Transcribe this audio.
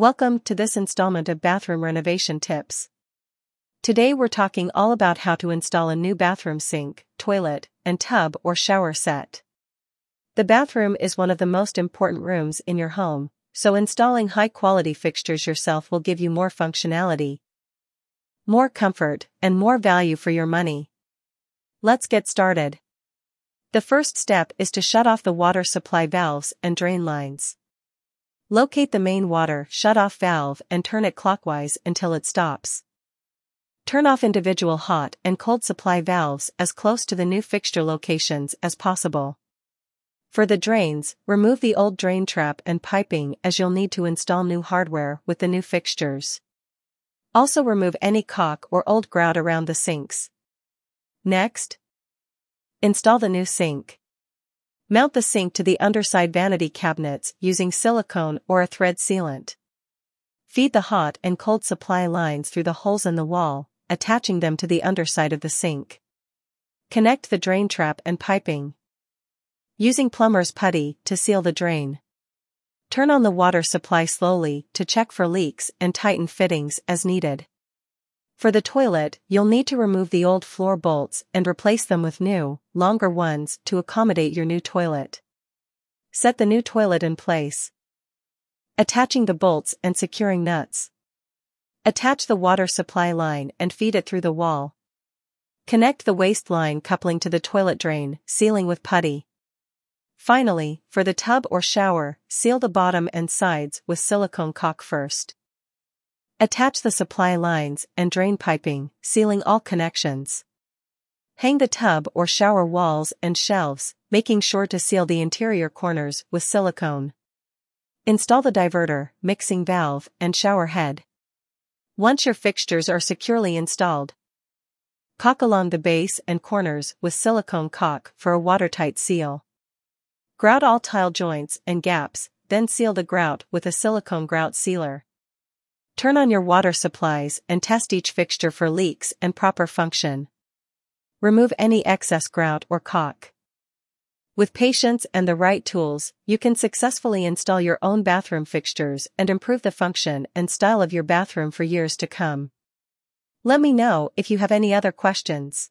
Welcome to this installment of bathroom renovation tips. Today we're talking all about how to install a new bathroom sink, toilet, and tub or shower set. The bathroom is one of the most important rooms in your home, so installing high-quality fixtures yourself will give you more functionality, more comfort, and more value for your money. Let's get started. The first step is to shut off the water supply valves and drain lines. Locate the main water shut-off valve and turn it clockwise until it stops. Turn off individual hot and cold supply valves as close to the new fixture locations as possible. For the drains, remove the old drain trap and piping as you'll need to install new hardware with the new fixtures. Also remove any caulk or old grout around the sinks. Next, install the new sink. Mount the sink to the underside vanity cabinets using silicone or a thread sealant. Feed the hot and cold supply lines through the holes in the wall, attaching them to the underside of the sink. Connect the drain trap and piping. Using plumber's putty to seal the drain. Turn on the water supply slowly to check for leaks and tighten fittings as needed. For the toilet, you'll need to remove the old floor bolts and replace them with new, longer ones to accommodate your new toilet. Set the new toilet in place. Attaching the bolts and securing nuts. Attach the water supply line and feed it through the wall. Connect the waste line coupling to the toilet drain, sealing with putty. Finally, for the tub or shower, seal the bottom and sides with silicone caulk first. Attach the supply lines and drain piping, sealing all connections. Hang the tub or shower walls and shelves, making sure to seal the interior corners with silicone. Install the diverter, mixing valve, and shower head. Once your fixtures are securely installed, caulk along the base and corners with silicone caulk for a watertight seal. Grout all tile joints and gaps, then seal the grout with a silicone grout sealer. Turn on your water supplies and test each fixture for leaks and proper function. Remove any excess grout or caulk. With patience and the right tools, you can successfully install your own bathroom fixtures and improve the function and style of your bathroom for years to come. Let me know if you have any other questions.